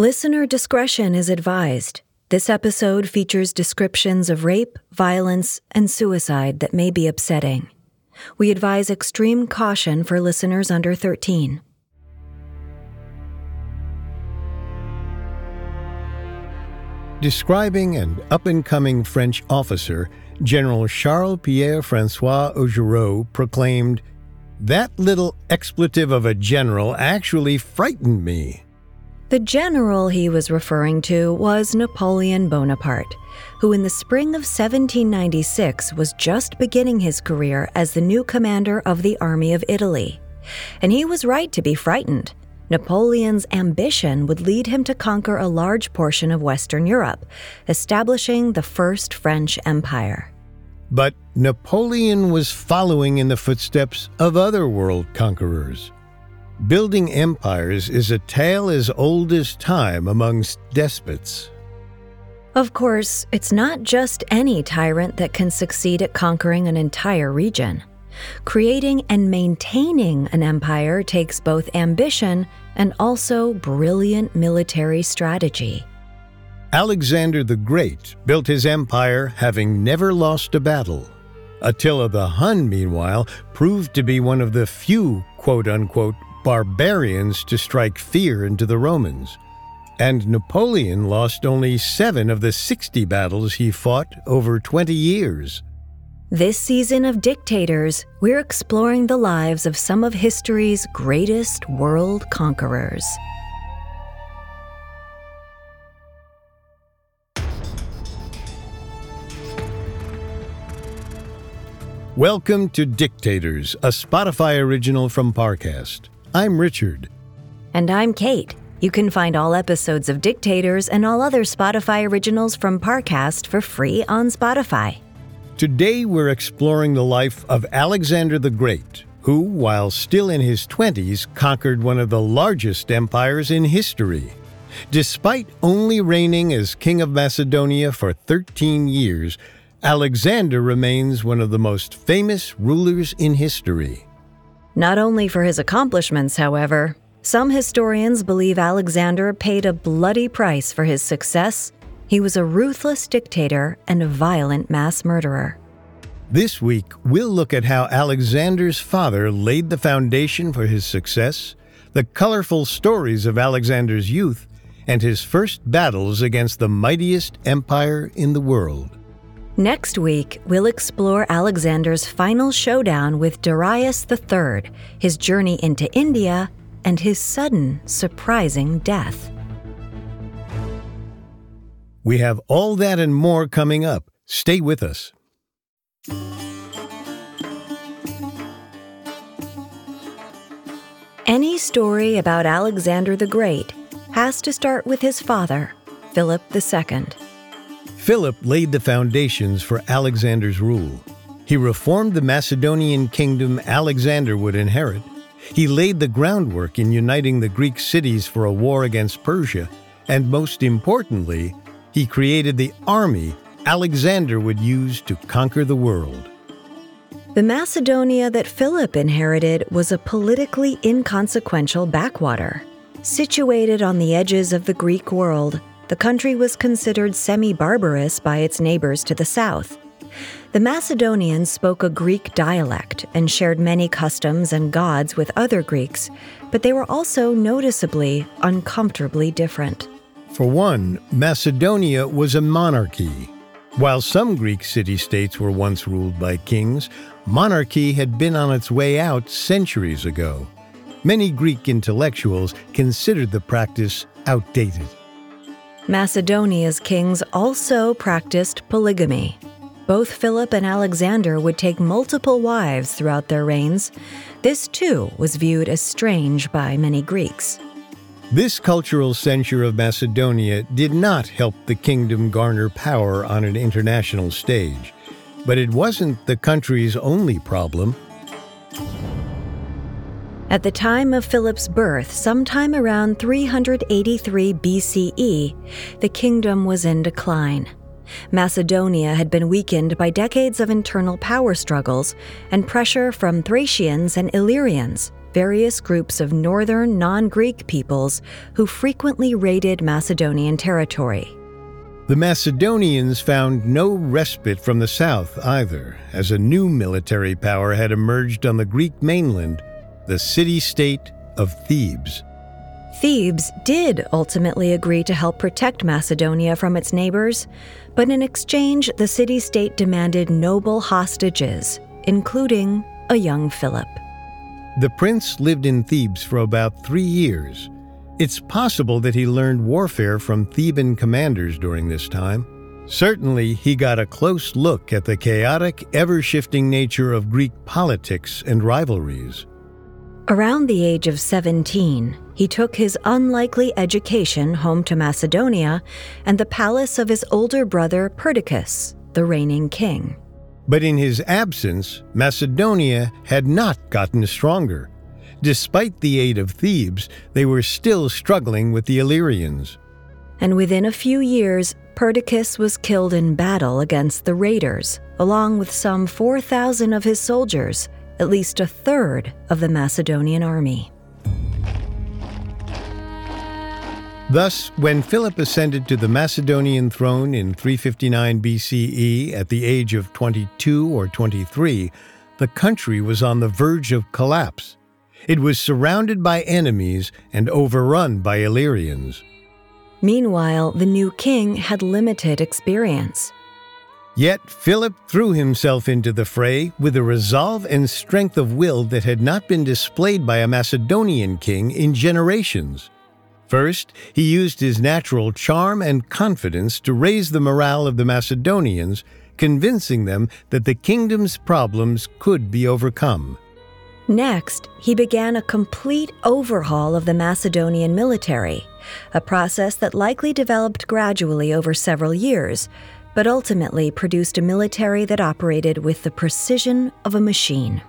Listener discretion is advised. This episode features descriptions of rape, violence, and suicide that may be upsetting. We advise extreme caution for listeners under 13. Describing an up and coming French officer, General Charles Pierre Francois Augereau proclaimed, That little expletive of a general actually frightened me. The general he was referring to was Napoleon Bonaparte, who in the spring of 1796 was just beginning his career as the new commander of the Army of Italy. And he was right to be frightened. Napoleon's ambition would lead him to conquer a large portion of Western Europe, establishing the First French Empire. But Napoleon was following in the footsteps of other world conquerors. Building empires is a tale as old as time amongst despots. Of course, it's not just any tyrant that can succeed at conquering an entire region. Creating and maintaining an empire takes both ambition and also brilliant military strategy. Alexander the Great built his empire having never lost a battle. Attila the Hun, meanwhile, proved to be one of the few quote unquote barbarians to strike fear into the Romans. And Napoleon lost only seven of the 60 battles he fought over 20 years. This season of Dictators, we're exploring the lives of some of history's greatest world conquerors. Welcome to Dictators, a Spotify original from Parcast. I'm Richard. And I'm Kate. You can find all episodes of Dictators and all other Spotify originals from Parcast for free on Spotify. Today we're exploring the life of Alexander the Great, who, while still in his 20s, conquered one of the largest empires in history. Despite only reigning as King of Macedonia for 13 years, Alexander remains one of the most famous rulers in history. Not only for his accomplishments, however, some historians believe Alexander paid a bloody price for his success. He was a ruthless dictator and a violent mass murderer. This week, we'll look at how Alexander's father laid the foundation for his success, the colorful stories of Alexander's youth, and his first battles against the mightiest empire in the world. Next week, we'll explore Alexander's final showdown with Darius III, his journey into India, and his sudden, surprising death. We have all that and more coming up. Stay with us. Any story about Alexander the Great has to start with his father, Philip II. Philip laid the foundations for Alexander's rule. He reformed the Macedonian kingdom Alexander would inherit. He laid the groundwork in uniting the Greek cities for a war against Persia, and most importantly, he created the army Alexander would use to conquer the world. The Macedonia that Philip inherited was a politically inconsequential backwater. Situated on the edges of the Greek world, the country was considered semi barbarous by its neighbors to the south. The Macedonians spoke a Greek dialect and shared many customs and gods with other Greeks, but they were also noticeably uncomfortably different. For one, Macedonia was a monarchy. While some Greek city states were once ruled by kings, monarchy had been on its way out centuries ago. Many Greek intellectuals considered the practice outdated. Macedonia's kings also practiced polygamy. Both Philip and Alexander would take multiple wives throughout their reigns. This too was viewed as strange by many Greeks. This cultural censure of Macedonia did not help the kingdom garner power on an international stage. But it wasn't the country's only problem. At the time of Philip's birth, sometime around 383 BCE, the kingdom was in decline. Macedonia had been weakened by decades of internal power struggles and pressure from Thracians and Illyrians, various groups of northern non Greek peoples who frequently raided Macedonian territory. The Macedonians found no respite from the south either, as a new military power had emerged on the Greek mainland, the city state of Thebes. Thebes did ultimately agree to help protect Macedonia from its neighbors, but in exchange, the city state demanded noble hostages, including a young Philip. The prince lived in Thebes for about three years it's possible that he learned warfare from Theban commanders during this time. Certainly, he got a close look at the chaotic, ever shifting nature of Greek politics and rivalries. Around the age of 17, he took his unlikely education home to Macedonia and the palace of his older brother Perdiccas, the reigning king. But in his absence, Macedonia had not gotten stronger. Despite the aid of Thebes, they were still struggling with the Illyrians. And within a few years, Perdiccas was killed in battle against the raiders, along with some 4,000 of his soldiers, at least a third of the Macedonian army. Thus, when Philip ascended to the Macedonian throne in 359 BCE at the age of 22 or 23, the country was on the verge of collapse. It was surrounded by enemies and overrun by Illyrians. Meanwhile, the new king had limited experience. Yet Philip threw himself into the fray with a resolve and strength of will that had not been displayed by a Macedonian king in generations. First, he used his natural charm and confidence to raise the morale of the Macedonians, convincing them that the kingdom's problems could be overcome. Next, he began a complete overhaul of the Macedonian military, a process that likely developed gradually over several years, but ultimately produced a military that operated with the precision of a machine.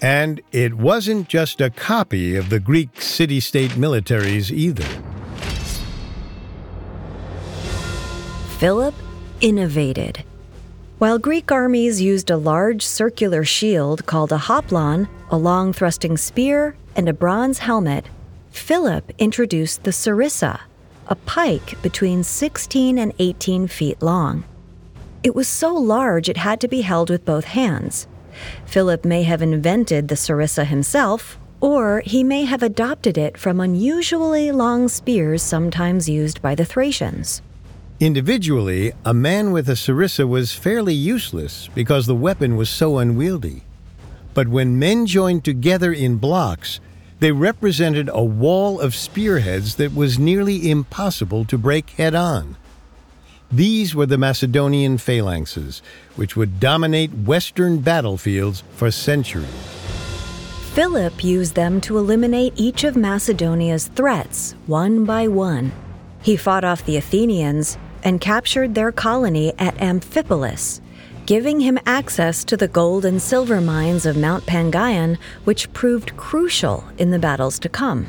And it wasn't just a copy of the Greek city state militaries either. Philip innovated. While Greek armies used a large circular shield called a hoplon, a long thrusting spear, and a bronze helmet, Philip introduced the sarissa, a pike between 16 and 18 feet long. It was so large it had to be held with both hands. Philip may have invented the sarissa himself, or he may have adopted it from unusually long spears sometimes used by the Thracians. Individually, a man with a sarissa was fairly useless because the weapon was so unwieldy. But when men joined together in blocks, they represented a wall of spearheads that was nearly impossible to break head on. These were the Macedonian phalanxes, which would dominate Western battlefields for centuries. Philip used them to eliminate each of Macedonia's threats one by one. He fought off the Athenians and captured their colony at Amphipolis, giving him access to the gold and silver mines of Mount Pangaean, which proved crucial in the battles to come.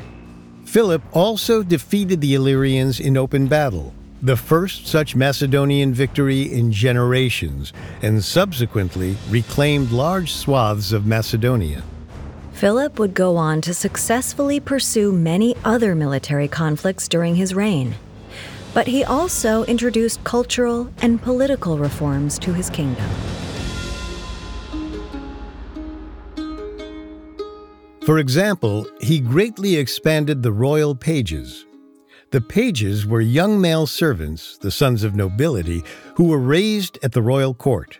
Philip also defeated the Illyrians in open battle, the first such Macedonian victory in generations, and subsequently reclaimed large swaths of Macedonia. Philip would go on to successfully pursue many other military conflicts during his reign but he also introduced cultural and political reforms to his kingdom. For example, he greatly expanded the royal pages. The pages were young male servants, the sons of nobility, who were raised at the royal court.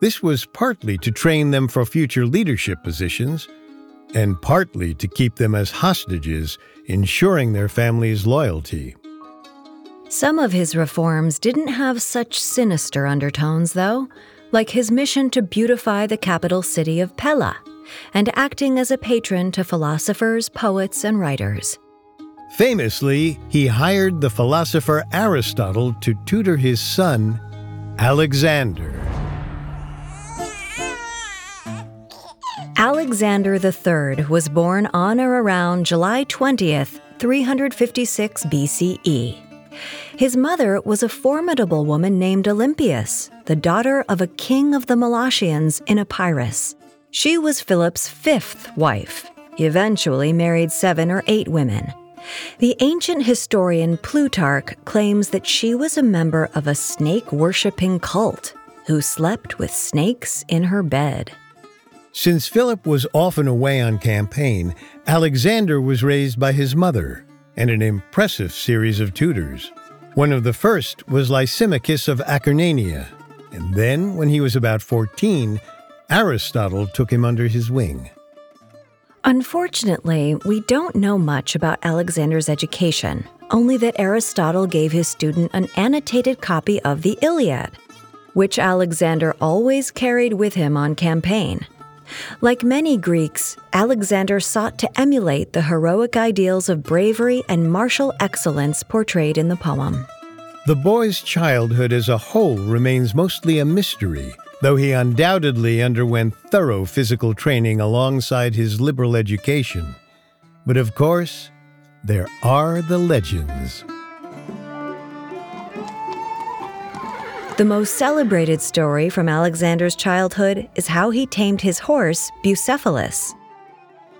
This was partly to train them for future leadership positions, and partly to keep them as hostages, ensuring their family's loyalty. Some of his reforms didn't have such sinister undertones, though, like his mission to beautify the capital city of Pella and acting as a patron to philosophers, poets, and writers. Famously, he hired the philosopher Aristotle to tutor his son, Alexander. Alexander III was born on or around July 20th, 356 BCE. His mother was a formidable woman named Olympias, the daughter of a king of the Molossians in Epirus. She was Philip's fifth wife. He eventually married seven or eight women. The ancient historian Plutarch claims that she was a member of a snake worshipping cult who slept with snakes in her bed. Since Philip was often away on campaign, Alexander was raised by his mother and an impressive series of tutors. One of the first was Lysimachus of Acarnania, and then, when he was about 14, Aristotle took him under his wing. Unfortunately, we don't know much about Alexander's education, only that Aristotle gave his student an annotated copy of the Iliad, which Alexander always carried with him on campaign. Like many Greeks, Alexander sought to emulate the heroic ideals of bravery and martial excellence portrayed in the poem. The boy's childhood as a whole remains mostly a mystery though he undoubtedly underwent thorough physical training alongside his liberal education. But of course, there are the legends. The most celebrated story from Alexander's childhood is how he tamed his horse, Bucephalus.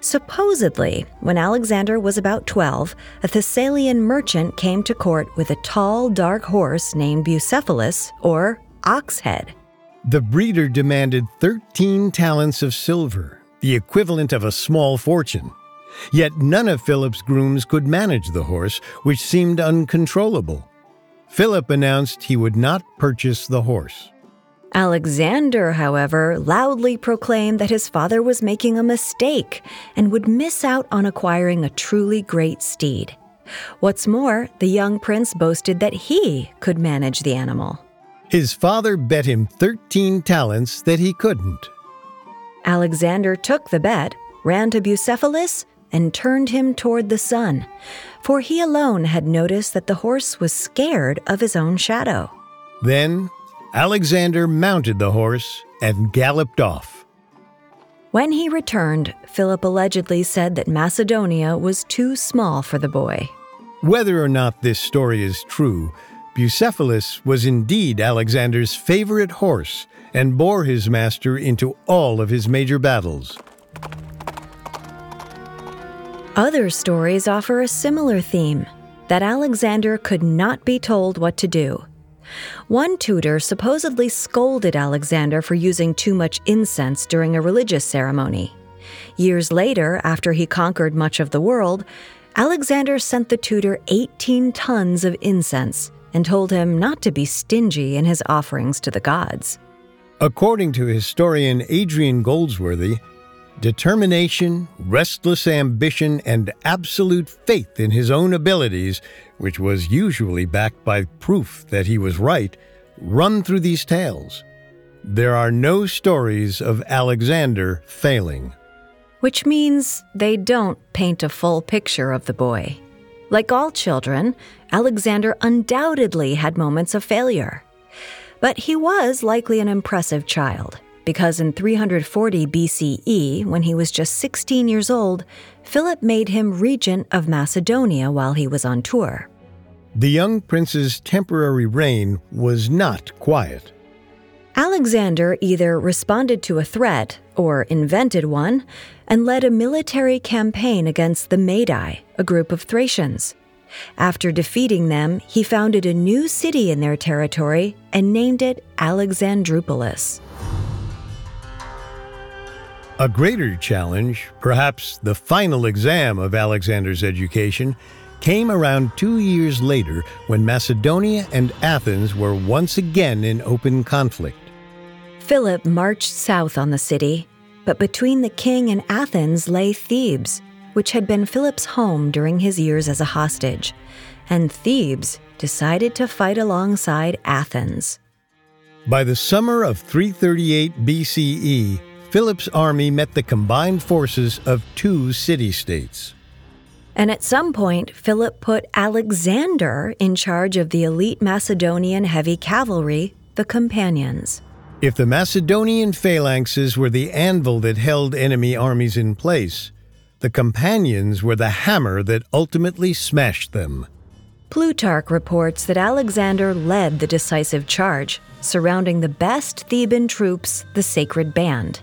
Supposedly, when Alexander was about 12, a Thessalian merchant came to court with a tall, dark horse named Bucephalus, or Oxhead. The breeder demanded 13 talents of silver, the equivalent of a small fortune. Yet none of Philip's grooms could manage the horse, which seemed uncontrollable. Philip announced he would not purchase the horse. Alexander, however, loudly proclaimed that his father was making a mistake and would miss out on acquiring a truly great steed. What's more, the young prince boasted that he could manage the animal. His father bet him 13 talents that he couldn't. Alexander took the bet, ran to Bucephalus, and turned him toward the sun, for he alone had noticed that the horse was scared of his own shadow. Then Alexander mounted the horse and galloped off. When he returned, Philip allegedly said that Macedonia was too small for the boy. Whether or not this story is true, Bucephalus was indeed Alexander's favorite horse and bore his master into all of his major battles. Other stories offer a similar theme that Alexander could not be told what to do. One tutor supposedly scolded Alexander for using too much incense during a religious ceremony. Years later, after he conquered much of the world, Alexander sent the tutor 18 tons of incense, and told him not to be stingy in his offerings to the gods. According to historian Adrian Goldsworthy, determination, restless ambition, and absolute faith in his own abilities, which was usually backed by proof that he was right, run through these tales. There are no stories of Alexander failing. Which means they don't paint a full picture of the boy. Like all children, Alexander undoubtedly had moments of failure. But he was likely an impressive child, because in 340 BCE, when he was just 16 years old, Philip made him regent of Macedonia while he was on tour. The young prince's temporary reign was not quiet. Alexander either responded to a threat or invented one and led a military campaign against the Maedi, a group of Thracians. After defeating them, he founded a new city in their territory and named it Alexandroupolis. A greater challenge, perhaps the final exam of Alexander's education, came around two years later when Macedonia and Athens were once again in open conflict. Philip marched south on the city, but between the king and Athens lay Thebes, which had been Philip's home during his years as a hostage, and Thebes decided to fight alongside Athens. By the summer of 338 BCE, Philip's army met the combined forces of two city states. And at some point, Philip put Alexander in charge of the elite Macedonian heavy cavalry, the Companions. If the Macedonian phalanxes were the anvil that held enemy armies in place, the companions were the hammer that ultimately smashed them. Plutarch reports that Alexander led the decisive charge, surrounding the best Theban troops, the Sacred Band.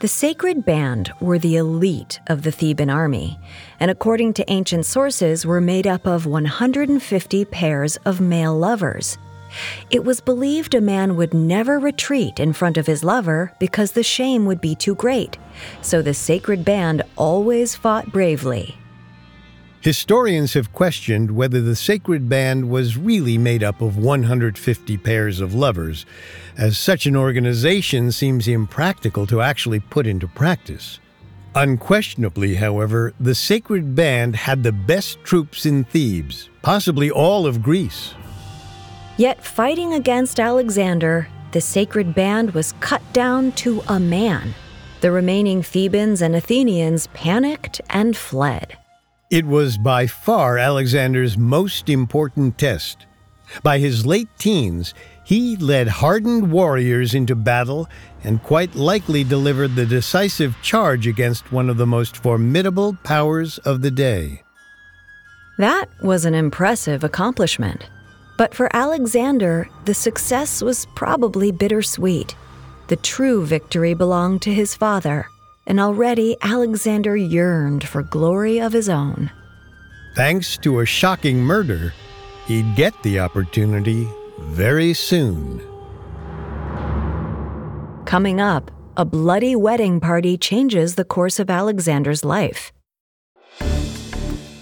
The Sacred Band were the elite of the Theban army, and according to ancient sources, were made up of 150 pairs of male lovers. It was believed a man would never retreat in front of his lover because the shame would be too great, so the Sacred Band always fought bravely. Historians have questioned whether the sacred band was really made up of 150 pairs of lovers, as such an organization seems impractical to actually put into practice. Unquestionably, however, the sacred band had the best troops in Thebes, possibly all of Greece. Yet, fighting against Alexander, the sacred band was cut down to a man. The remaining Thebans and Athenians panicked and fled. It was by far Alexander's most important test. By his late teens, he led hardened warriors into battle and quite likely delivered the decisive charge against one of the most formidable powers of the day. That was an impressive accomplishment. But for Alexander, the success was probably bittersweet. The true victory belonged to his father and already Alexander yearned for glory of his own. Thanks to a shocking murder, he'd get the opportunity very soon. Coming up, a bloody wedding party changes the course of Alexander's life.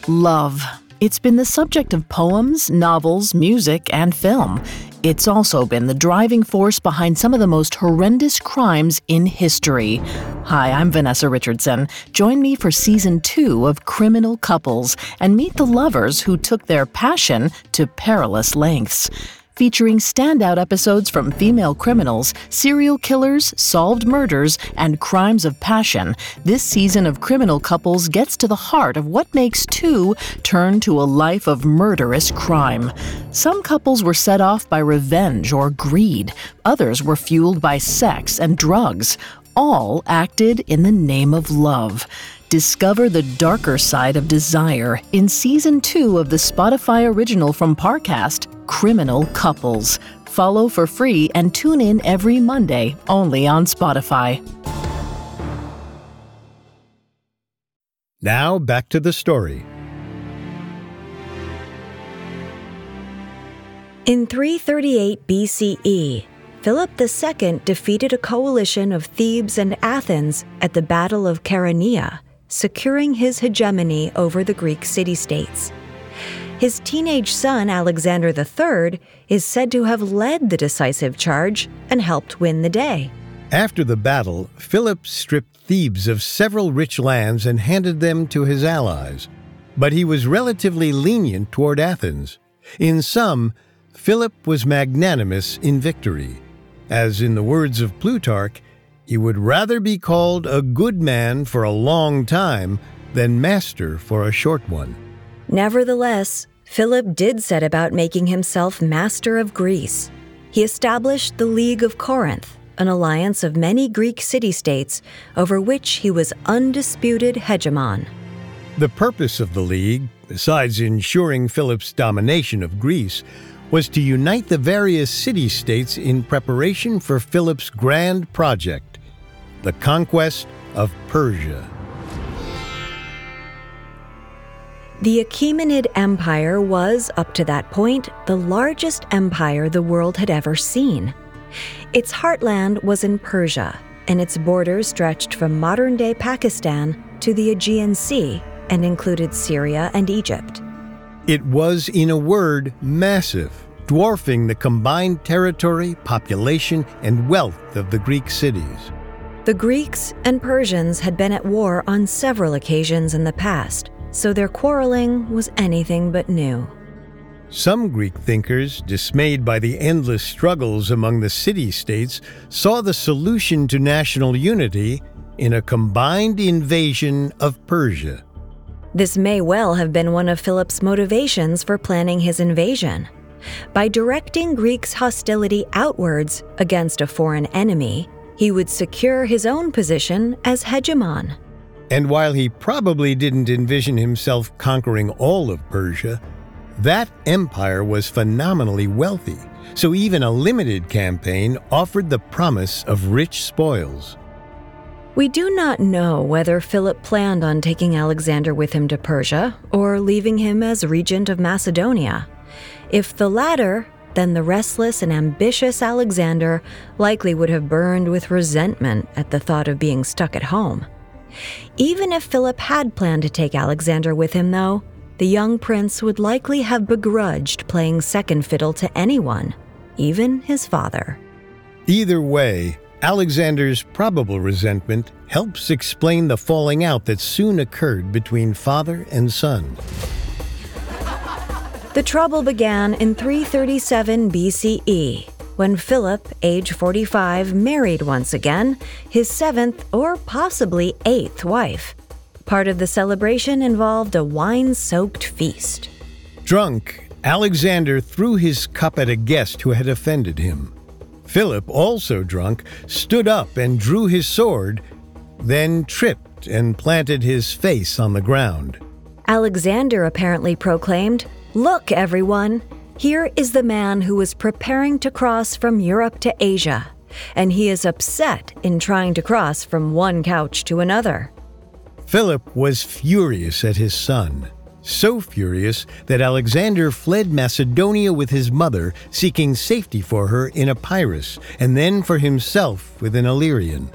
Love. It's been the subject of poems, novels, music, and film. It's also been the driving force behind some of the most horrendous crimes in history. Hi, I'm Vanessa Richardson. Join me for season two of Criminal Couples and meet the lovers who took their passion to perilous lengths featuring standout episodes from female criminals, serial killers, solved murders, and crimes of passion. This season of Criminal Couples gets to the heart of what makes two turn to a life of murderous crime. Some couples were set off by revenge or greed, others were fueled by sex and drugs. All acted in the name of love. Discover the darker side of desire in season two of the Spotify original from Parcast, Criminal Couples. Follow for free and tune in every Monday only on Spotify. Now back to the story. In 338 BCE, Philip II defeated a coalition of Thebes and Athens at the Battle of Chaeronea securing his hegemony over the Greek city states. His teenage son, Alexander III, is said to have led the decisive charge and helped win the day. After the battle, Philip stripped Thebes of several rich lands and handed them to his allies. But he was relatively lenient toward Athens. In sum, Philip was magnanimous in victory. As in the words of Plutarch, he would rather be called a good man for a long time than master for a short one. Nevertheless, Philip did set about making himself master of Greece. He established the League of Corinth, an alliance of many Greek city states over which he was undisputed hegemon. The purpose of the League, besides ensuring Philip's domination of Greece, was to unite the various city states in preparation for Philip's grand project the conquest of Persia. The Achaemenid Empire was, up to that point, the largest empire the world had ever seen. Its heartland was in Persia, and its borders stretched from modern day Pakistan to the Aegean Sea and included Syria and Egypt. It was, in a word, massive, dwarfing the combined territory, population, and wealth of the Greek cities. The Greeks and Persians had been at war on several occasions in the past, so their quarreling was anything but new. Some Greek thinkers, dismayed by the endless struggles among the city states, saw the solution to national unity in a combined invasion of Persia. This may well have been one of Philip's motivations for planning his invasion. By directing Greeks' hostility outwards against a foreign enemy, he would secure his own position as hegemon. And while he probably didn't envision himself conquering all of Persia, that empire was phenomenally wealthy, so even a limited campaign offered the promise of rich spoils. We do not know whether Philip planned on taking Alexander with him to Persia or leaving him as regent of Macedonia. If the latter, then the restless and ambitious Alexander likely would have burned with resentment at the thought of being stuck at home. Even if Philip had planned to take Alexander with him, though, the young prince would likely have begrudged playing second fiddle to anyone, even his father. Either way, Alexander's probable resentment helps explain the falling out that soon occurred between father and son. The trouble began in 337 BCE when Philip, age 45, married once again, his seventh or possibly eighth wife. Part of the celebration involved a wine soaked feast. Drunk, Alexander threw his cup at a guest who had offended him. Philip, also drunk, stood up and drew his sword, then tripped and planted his face on the ground. Alexander apparently proclaimed, Look, everyone, here is the man who was preparing to cross from Europe to Asia, and he is upset in trying to cross from one couch to another. Philip was furious at his son so furious that Alexander fled Macedonia with his mother, seeking safety for her in Epirus, and then for himself with an Illyrian.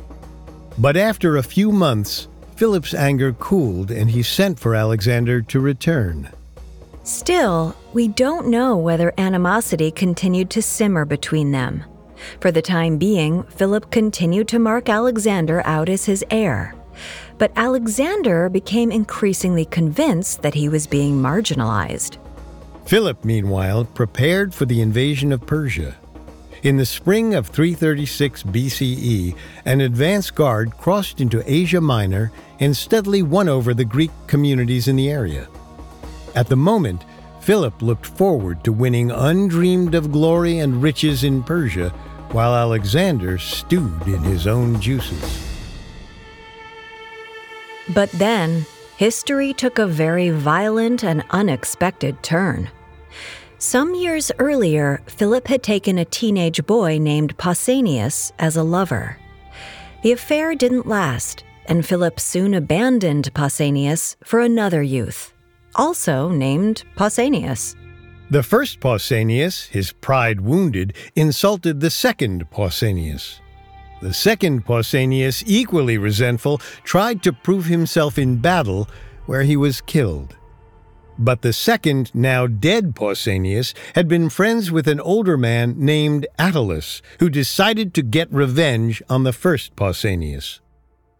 But after a few months, Philip's anger cooled and he sent for Alexander to return. Still, we don't know whether animosity continued to simmer between them. For the time being, Philip continued to mark Alexander out as his heir but Alexander became increasingly convinced that he was being marginalized. Philip, meanwhile, prepared for the invasion of Persia. In the spring of 336 BCE, an advance guard crossed into Asia Minor and steadily won over the Greek communities in the area. At the moment, Philip looked forward to winning undreamed of glory and riches in Persia, while Alexander stewed in his own juices. But then, history took a very violent and unexpected turn. Some years earlier, Philip had taken a teenage boy named Pausanias as a lover. The affair didn't last, and Philip soon abandoned Pausanias for another youth, also named Pausanias. The first Pausanias, his pride wounded, insulted the second Pausanias. The second Pausanias, equally resentful, tried to prove himself in battle, where he was killed. But the second, now dead Pausanias had been friends with an older man named Attalus, who decided to get revenge on the first Pausanias.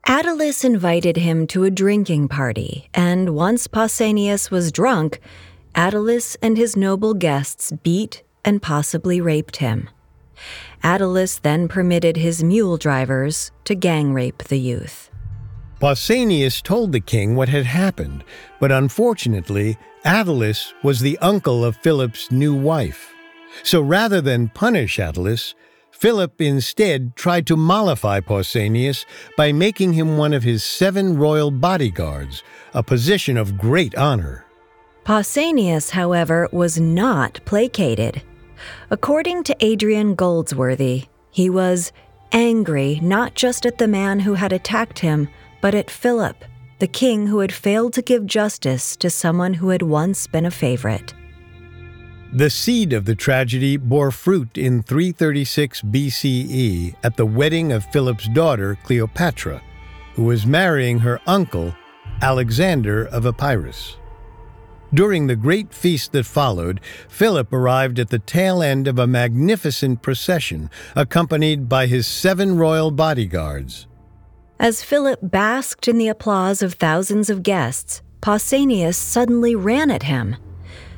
Attalus invited him to a drinking party, and once Pausanias was drunk, Attalus and his noble guests beat and possibly raped him. Attalus then permitted his mule drivers to gang rape the youth. Pausanias told the king what had happened, but unfortunately, Attalus was the uncle of Philip's new wife. So rather than punish Attalus, Philip instead tried to mollify Pausanias by making him one of his seven royal bodyguards, a position of great honor. Pausanias, however, was not placated. According to Adrian Goldsworthy, he was angry not just at the man who had attacked him, but at Philip, the king who had failed to give justice to someone who had once been a favorite. The seed of the tragedy bore fruit in 336 BCE at the wedding of Philip's daughter, Cleopatra, who was marrying her uncle, Alexander of Epirus. During the great feast that followed, Philip arrived at the tail end of a magnificent procession, accompanied by his seven royal bodyguards. As Philip basked in the applause of thousands of guests, Pausanias suddenly ran at him.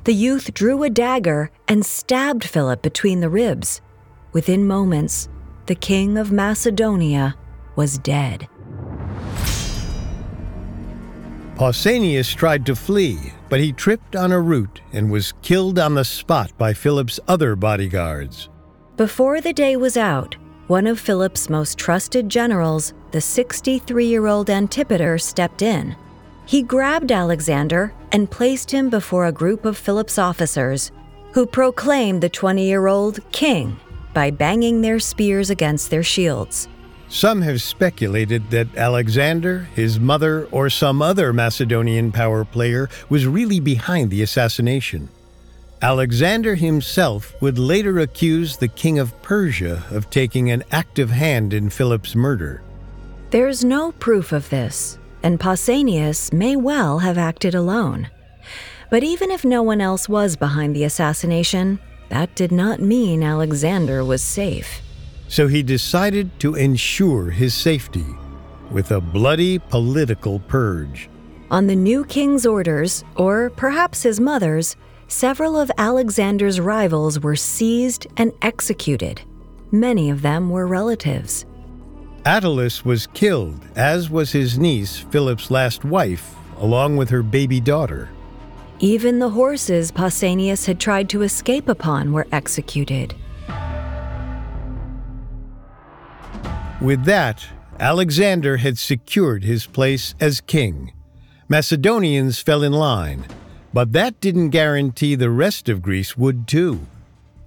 The youth drew a dagger and stabbed Philip between the ribs. Within moments, the king of Macedonia was dead. Pausanias tried to flee, but he tripped on a root and was killed on the spot by Philip's other bodyguards. Before the day was out, one of Philip's most trusted generals, the 63 year old Antipater, stepped in. He grabbed Alexander and placed him before a group of Philip's officers, who proclaimed the 20 year old king by banging their spears against their shields. Some have speculated that Alexander, his mother, or some other Macedonian power player was really behind the assassination. Alexander himself would later accuse the king of Persia of taking an active hand in Philip's murder. There's no proof of this, and Pausanias may well have acted alone. But even if no one else was behind the assassination, that did not mean Alexander was safe. So he decided to ensure his safety with a bloody political purge. On the new king's orders, or perhaps his mother's, several of Alexander's rivals were seized and executed. Many of them were relatives. Attalus was killed, as was his niece, Philip's last wife, along with her baby daughter. Even the horses Pausanias had tried to escape upon were executed. With that, Alexander had secured his place as king. Macedonians fell in line, but that didn't guarantee the rest of Greece would too.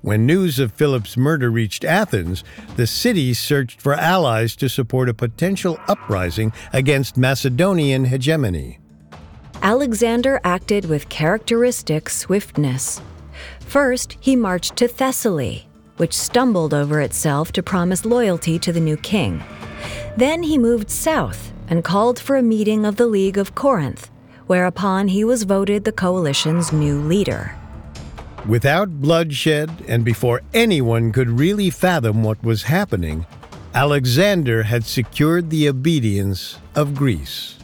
When news of Philip's murder reached Athens, the city searched for allies to support a potential uprising against Macedonian hegemony. Alexander acted with characteristic swiftness. First, he marched to Thessaly, which stumbled over itself to promise loyalty to the new king. Then he moved south and called for a meeting of the League of Corinth, whereupon he was voted the coalition's new leader. Without bloodshed and before anyone could really fathom what was happening, Alexander had secured the obedience of Greece.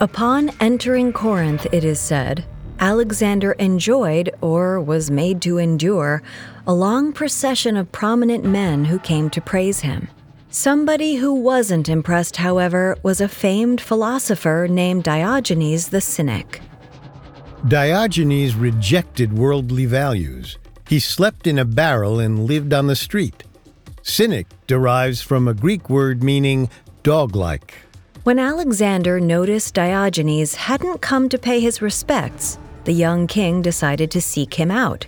Upon entering Corinth, it is said, Alexander enjoyed, or was made to endure, a long procession of prominent men who came to praise him. Somebody who wasn't impressed, however, was a famed philosopher named Diogenes the Cynic. Diogenes rejected worldly values. He slept in a barrel and lived on the street. Cynic derives from a Greek word meaning dog like. When Alexander noticed Diogenes hadn't come to pay his respects, the young king decided to seek him out.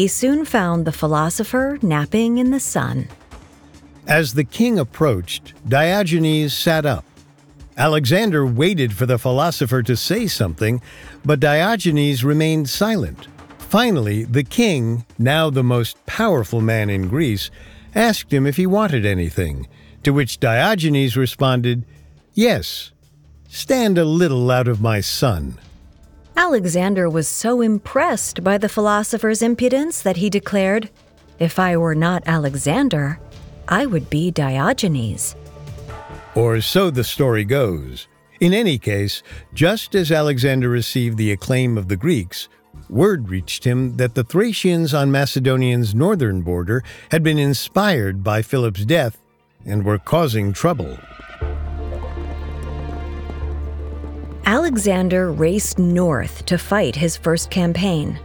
He soon found the philosopher napping in the sun. As the king approached, Diogenes sat up. Alexander waited for the philosopher to say something, but Diogenes remained silent. Finally, the king, now the most powerful man in Greece, asked him if he wanted anything, to which Diogenes responded, Yes, stand a little out of my sun. Alexander was so impressed by the philosopher's impudence that he declared, If I were not Alexander, I would be Diogenes. Or so the story goes. In any case, just as Alexander received the acclaim of the Greeks, word reached him that the Thracians on Macedonia's northern border had been inspired by Philip's death and were causing trouble. Alexander raced north to fight his first campaign,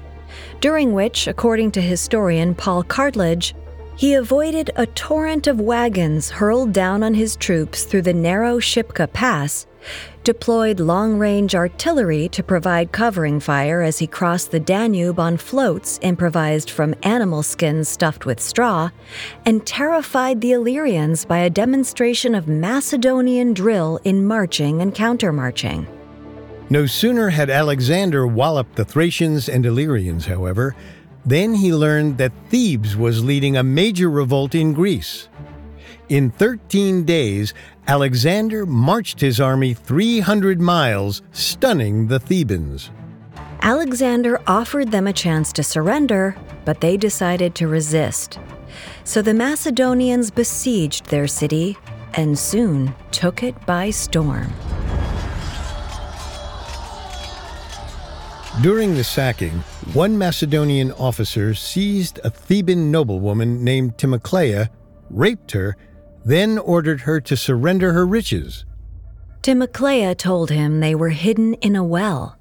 during which, according to historian Paul Cartledge, he avoided a torrent of wagons hurled down on his troops through the narrow Shipka Pass, deployed long range artillery to provide covering fire as he crossed the Danube on floats improvised from animal skins stuffed with straw, and terrified the Illyrians by a demonstration of Macedonian drill in marching and countermarching. No sooner had Alexander walloped the Thracians and Illyrians, however, than he learned that Thebes was leading a major revolt in Greece. In 13 days, Alexander marched his army 300 miles, stunning the Thebans. Alexander offered them a chance to surrender, but they decided to resist. So the Macedonians besieged their city and soon took it by storm. During the sacking, one Macedonian officer seized a Theban noblewoman named Timoclea, raped her, then ordered her to surrender her riches. Timoclea told him they were hidden in a well.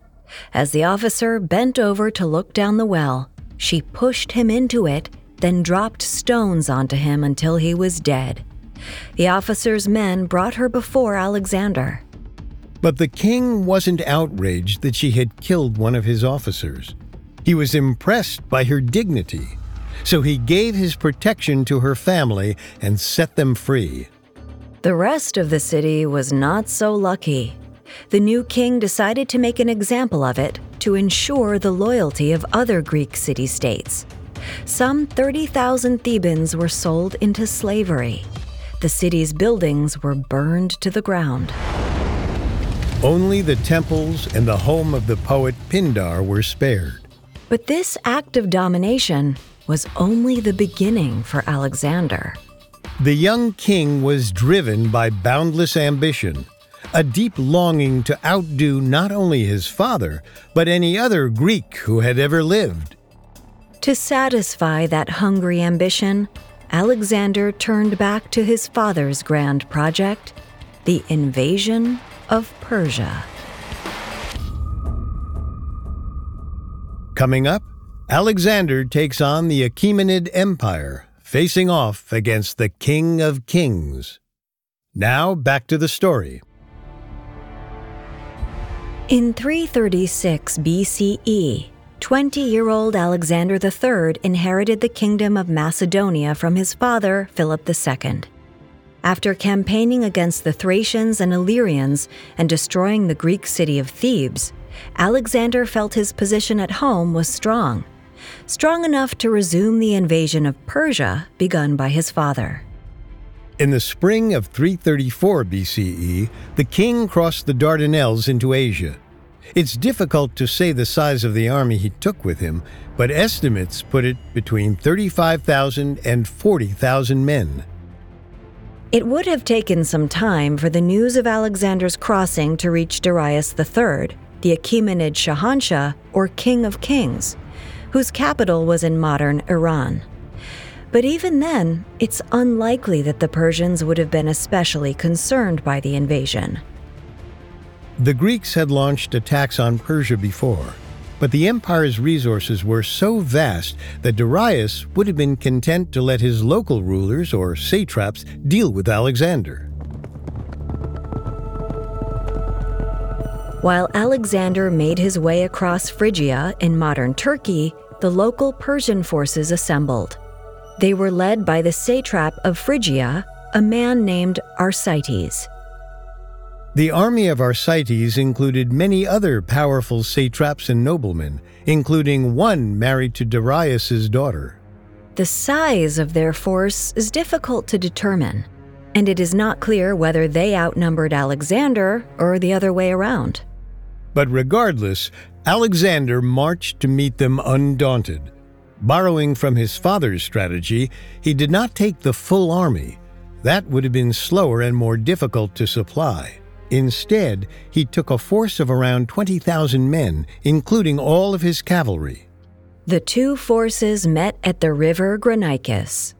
As the officer bent over to look down the well, she pushed him into it, then dropped stones onto him until he was dead. The officer's men brought her before Alexander. But the king wasn't outraged that she had killed one of his officers. He was impressed by her dignity. so he gave his protection to her family and set them free. The rest of the city was not so lucky. The new king decided to make an example of it to ensure the loyalty of other Greek city states. Some 30,000 Thebans were sold into slavery. The city's buildings were burned to the ground. Only the temples and the home of the poet Pindar were spared. But this act of domination was only the beginning for Alexander. The young king was driven by boundless ambition, a deep longing to outdo not only his father, but any other Greek who had ever lived. To satisfy that hungry ambition, Alexander turned back to his father's grand project, the invasion of Persia. Coming up, Alexander takes on the Achaemenid Empire, facing off against the King of Kings. Now, back to the story. In 336 BCE, 20 year old Alexander III inherited the kingdom of Macedonia from his father, Philip II. After campaigning against the Thracians and Illyrians and destroying the Greek city of Thebes, Alexander felt his position at home was strong strong enough to resume the invasion of Persia begun by his father. In the spring of 334 BCE, the king crossed the Dardanelles into Asia. It's difficult to say the size of the army he took with him, but estimates put it between 35,000 and 40,000 men. It would have taken some time for the news of Alexander's crossing to reach Darius III, the Achaemenid Shahanshah, or King of Kings whose capital was in modern Iran. But even then, it's unlikely that the Persians would have been especially concerned by the invasion. The Greeks had launched attacks on Persia before, but the empire's resources were so vast that Darius would have been content to let his local rulers or satraps deal with Alexander. While Alexander made his way across Phrygia in modern Turkey, the local Persian forces assembled. They were led by the satrap of Phrygia, a man named Arsites. The army of Arsites included many other powerful satraps and noblemen, including one married to Darius's daughter. The size of their force is difficult to determine, and it is not clear whether they outnumbered Alexander or the other way around. But regardless, Alexander marched to meet them undaunted. Borrowing from his father's strategy, he did not take the full army. That would have been slower and more difficult to supply. Instead, he took a force of around 20,000 men, including all of his cavalry. The two forces met at the river Granicus.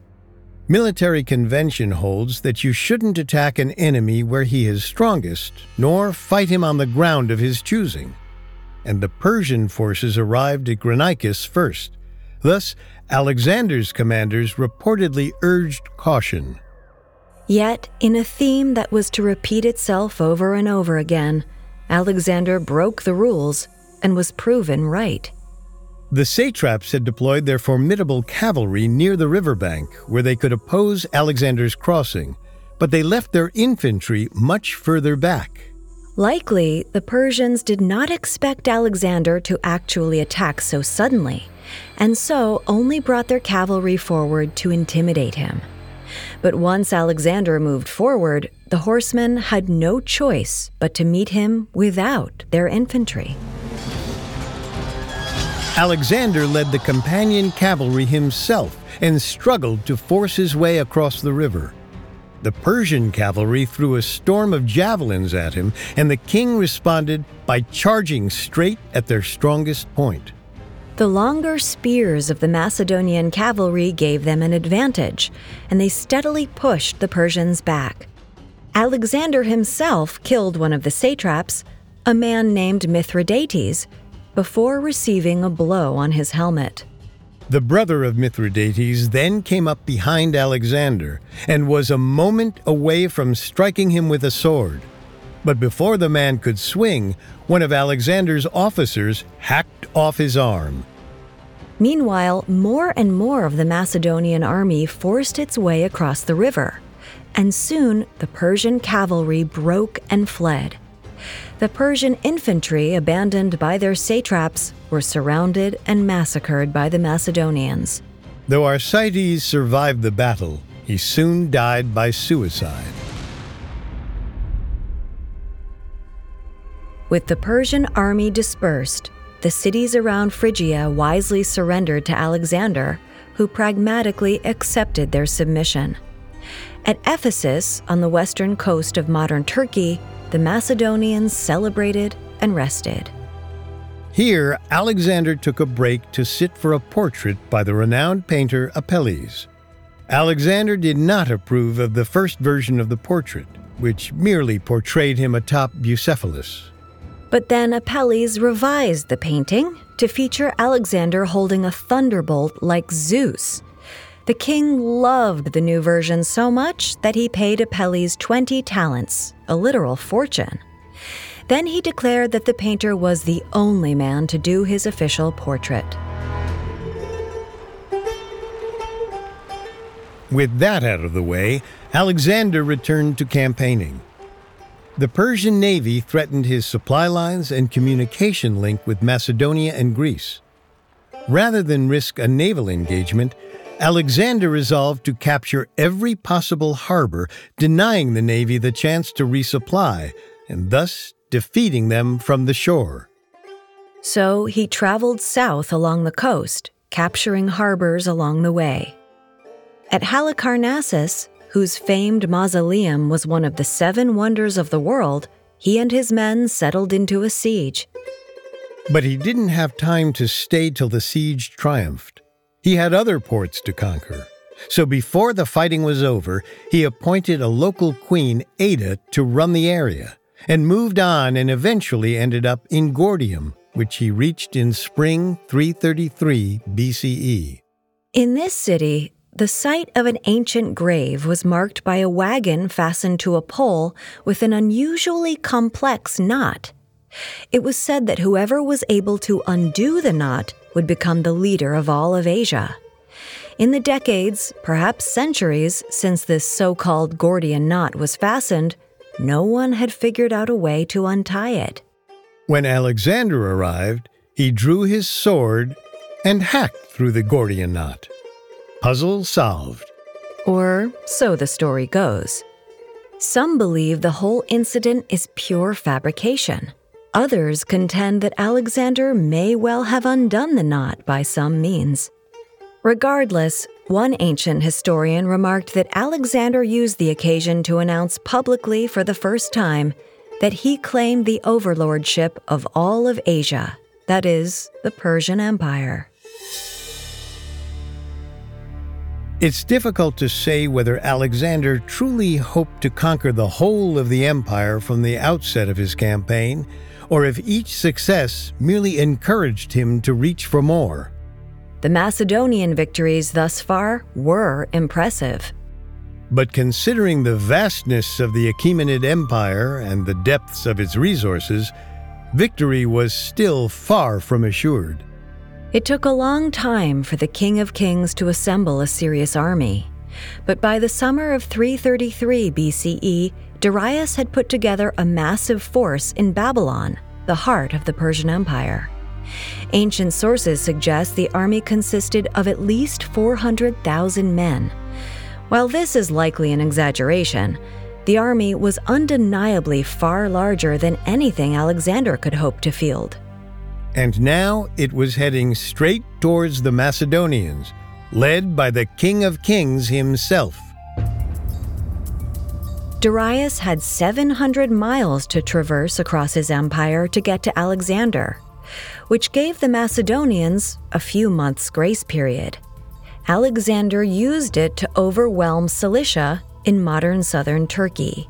Military convention holds that you shouldn't attack an enemy where he is strongest, nor fight him on the ground of his choosing and the Persian forces arrived at Granicus first. Thus, Alexander's commanders reportedly urged caution. Yet, in a theme that was to repeat itself over and over again, Alexander broke the rules and was proven right. The satraps had deployed their formidable cavalry near the riverbank where they could oppose Alexander's crossing, but they left their infantry much further back. Likely, the Persians did not expect Alexander to actually attack so suddenly, and so only brought their cavalry forward to intimidate him. But once Alexander moved forward, the horsemen had no choice but to meet him without their infantry. Alexander led the companion cavalry himself and struggled to force his way across the river. The Persian cavalry threw a storm of javelins at him, and the king responded by charging straight at their strongest point. The longer spears of the Macedonian cavalry gave them an advantage, and they steadily pushed the Persians back. Alexander himself killed one of the satraps, a man named Mithridates, before receiving a blow on his helmet. The brother of Mithridates then came up behind Alexander and was a moment away from striking him with a sword. But before the man could swing, one of Alexander's officers hacked off his arm. Meanwhile, more and more of the Macedonian army forced its way across the river, and soon the Persian cavalry broke and fled. The Persian infantry, abandoned by their satraps, were surrounded and massacred by the Macedonians. Though Arsites survived the battle, he soon died by suicide. With the Persian army dispersed, the cities around Phrygia wisely surrendered to Alexander, who pragmatically accepted their submission. At Ephesus, on the western coast of modern Turkey, the Macedonians celebrated and rested. Here, Alexander took a break to sit for a portrait by the renowned painter Apelles. Alexander did not approve of the first version of the portrait, which merely portrayed him atop Bucephalus. But then Apelles revised the painting to feature Alexander holding a thunderbolt like Zeus. The king loved the new version so much that he paid Apelles 20 talents, a literal fortune. Then he declared that the painter was the only man to do his official portrait. With that out of the way, Alexander returned to campaigning. The Persian navy threatened his supply lines and communication link with Macedonia and Greece. Rather than risk a naval engagement, Alexander resolved to capture every possible harbor, denying the navy the chance to resupply, and thus defeating them from the shore. So he traveled south along the coast, capturing harbors along the way. At Halicarnassus, whose famed mausoleum was one of the seven wonders of the world, he and his men settled into a siege. But he didn't have time to stay till the siege triumphed. He had other ports to conquer. So before the fighting was over, he appointed a local queen, Ada, to run the area, and moved on and eventually ended up in Gordium, which he reached in spring 333 BCE. In this city, the site of an ancient grave was marked by a wagon fastened to a pole with an unusually complex knot. It was said that whoever was able to undo the knot would become the leader of all of Asia. In the decades, perhaps centuries, since this so called Gordian knot was fastened, no one had figured out a way to untie it. When Alexander arrived, he drew his sword and hacked through the Gordian knot. Puzzle solved. Or so the story goes. Some believe the whole incident is pure fabrication. Others contend that Alexander may well have undone the knot by some means. Regardless, one ancient historian remarked that Alexander used the occasion to announce publicly for the first time that he claimed the overlordship of all of Asia, that is, the Persian Empire. It's difficult to say whether Alexander truly hoped to conquer the whole of the empire from the outset of his campaign, or if each success merely encouraged him to reach for more. The Macedonian victories thus far were impressive. But considering the vastness of the Achaemenid Empire and the depths of its resources, victory was still far from assured. It took a long time for the King of Kings to assemble a serious army. But by the summer of 333 BCE, Darius had put together a massive force in Babylon, the heart of the Persian Empire. Ancient sources suggest the army consisted of at least 400,000 men. While this is likely an exaggeration, the army was undeniably far larger than anything Alexander could hope to field. And now it was heading straight towards the Macedonians, led by the King of Kings himself. Darius had 700 miles to traverse across his empire to get to Alexander, which gave the Macedonians a few months' grace period. Alexander used it to overwhelm Cilicia in modern southern Turkey.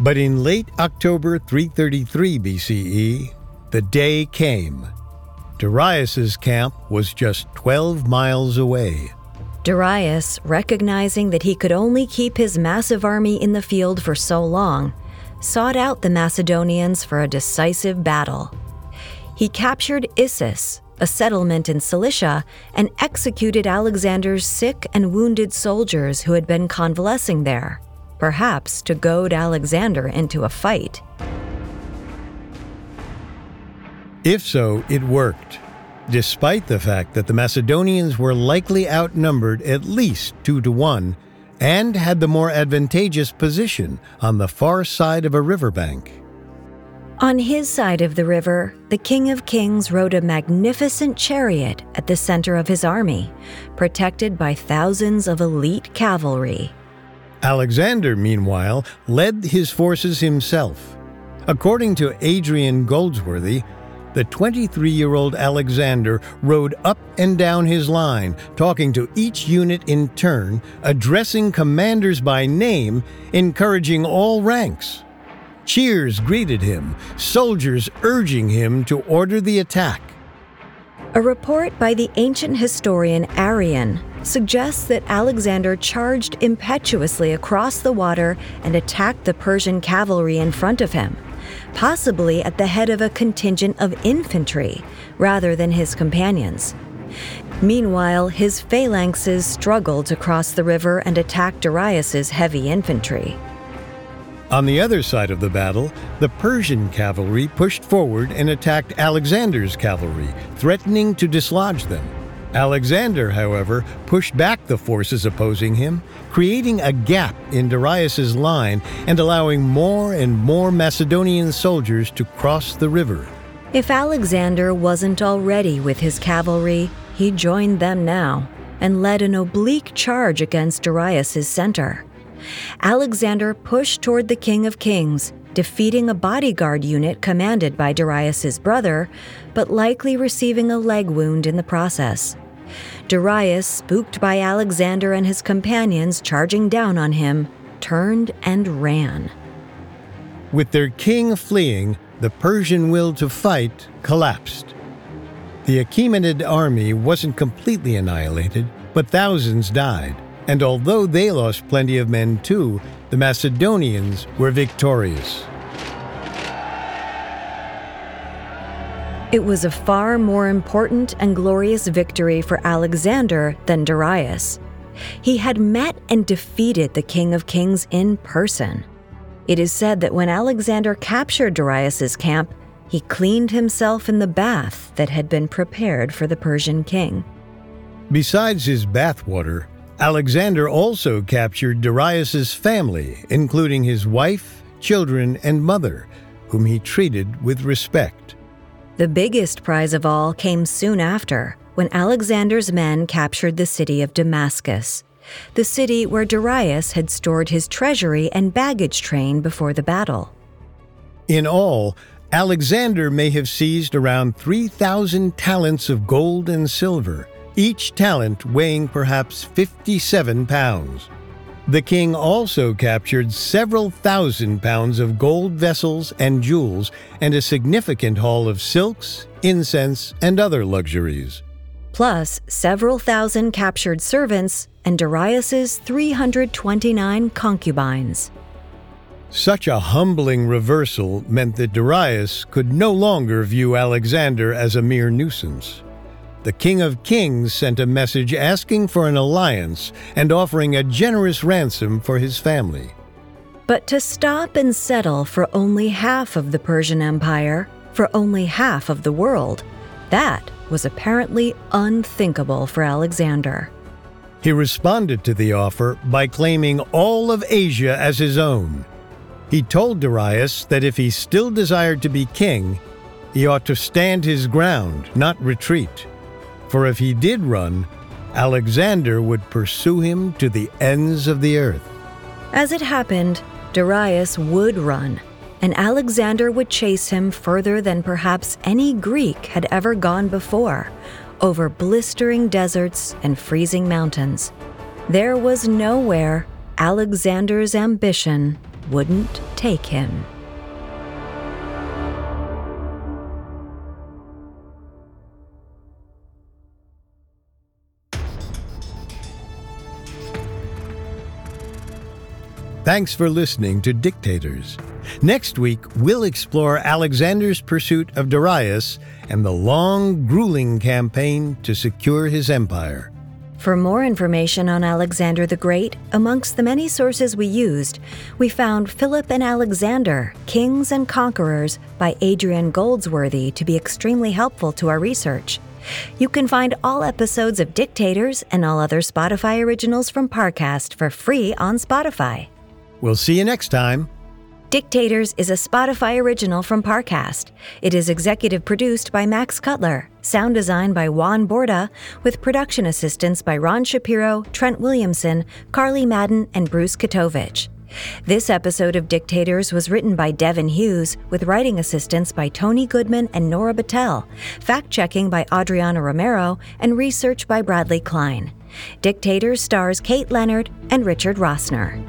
But in late October 333 BCE, the day came Darius's camp was just 12 miles away. Darius, recognizing that he could only keep his massive army in the field for so long, sought out the Macedonians for a decisive battle. He captured Issus, a settlement in Cilicia, and executed Alexander's sick and wounded soldiers who had been convalescing there, perhaps to goad Alexander into a fight. If so, it worked, despite the fact that the Macedonians were likely outnumbered at least two to one and had the more advantageous position on the far side of a riverbank. On his side of the river, the King of Kings rode a magnificent chariot at the center of his army, protected by thousands of elite cavalry. Alexander, meanwhile, led his forces himself. According to Adrian Goldsworthy, the 23 year old Alexander rode up and down his line, talking to each unit in turn, addressing commanders by name, encouraging all ranks. Cheers greeted him, soldiers urging him to order the attack. A report by the ancient historian Arrian suggests that Alexander charged impetuously across the water and attacked the Persian cavalry in front of him, possibly at the head of a contingent of infantry rather than his companions. Meanwhile, his phalanxes struggled to cross the river and attack Darius's heavy infantry. On the other side of the battle, the Persian cavalry pushed forward and attacked Alexander's cavalry, threatening to dislodge them. Alexander, however, pushed back the forces opposing him, creating a gap in Darius's line and allowing more and more Macedonian soldiers to cross the river. If Alexander wasn't already with his cavalry, he joined them now and led an oblique charge against Darius's center. Alexander pushed toward the King of Kings, defeating a bodyguard unit commanded by Darius's brother, but likely receiving a leg wound in the process. Darius, spooked by Alexander and his companions charging down on him, turned and ran. With their king fleeing, the Persian will to fight collapsed. The Achaemenid army wasn't completely annihilated, but thousands died and although they lost plenty of men too, the Macedonians were victorious. It was a far more important and glorious victory for Alexander than Darius. He had met and defeated the King of Kings in person. It is said that when Alexander captured Darius's camp, he cleaned himself in the bath that had been prepared for the Persian king. Besides his bathwater, Alexander also captured Darius's family, including his wife, children, and mother, whom he treated with respect. The biggest prize of all came soon after, when Alexander's men captured the city of Damascus, the city where Darius had stored his treasury and baggage train before the battle. In all, Alexander may have seized around 3,000 talents of gold and silver each talent weighing perhaps 57 pounds. The king also captured several thousand pounds of gold vessels and jewels and a significant haul of silks, incense, and other luxuries. Plus, several thousand captured servants and Darius's 329 concubines. Such a humbling reversal meant that Darius could no longer view Alexander as a mere nuisance the King of Kings sent a message asking for an alliance and offering a generous ransom for his family. But to stop and settle for only half of the Persian Empire, for only half of the world, that was apparently unthinkable for Alexander. He responded to the offer by claiming all of Asia as his own. He told Darius that if he still desired to be king, he ought to stand his ground, not retreat for if he did run, Alexander would pursue him to the ends of the earth. As it happened, Darius would run, and Alexander would chase him further than perhaps any Greek had ever gone before, over blistering deserts and freezing mountains. There was nowhere Alexander's ambition wouldn't take him. Thanks for listening to Dictators. Next week, we'll explore Alexander's pursuit of Darius and the long, grueling campaign to secure his empire. For more information on Alexander the Great, amongst the many sources we used, we found Philip and Alexander, Kings and Conquerors by Adrian Goldsworthy to be extremely helpful to our research. You can find all episodes of Dictators and all other Spotify originals from Parcast for free on Spotify. We'll see you next time. Dictators is a Spotify original from Parcast. It is executive produced by Max Cutler, sound design by Juan Borda, with production assistance by Ron Shapiro, Trent Williamson, Carly Madden, and Bruce Katovich. This episode of Dictators was written by Devin Hughes, with writing assistance by Tony Goodman and Nora Battelle, fact checking by Adriana Romero, and research by Bradley Klein. Dictators stars Kate Leonard and Richard Rossner.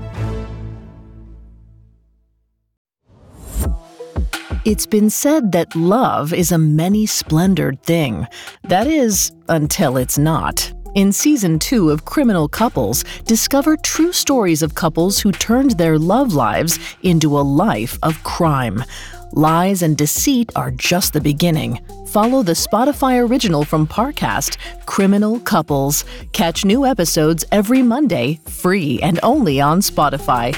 It's been said that love is a many splendored thing. That is, until it's not. In season two of Criminal Couples, discover true stories of couples who turned their love lives into a life of crime. Lies and deceit are just the beginning. Follow the Spotify original from Parcast, Criminal Couples. Catch new episodes every Monday, free and only on Spotify.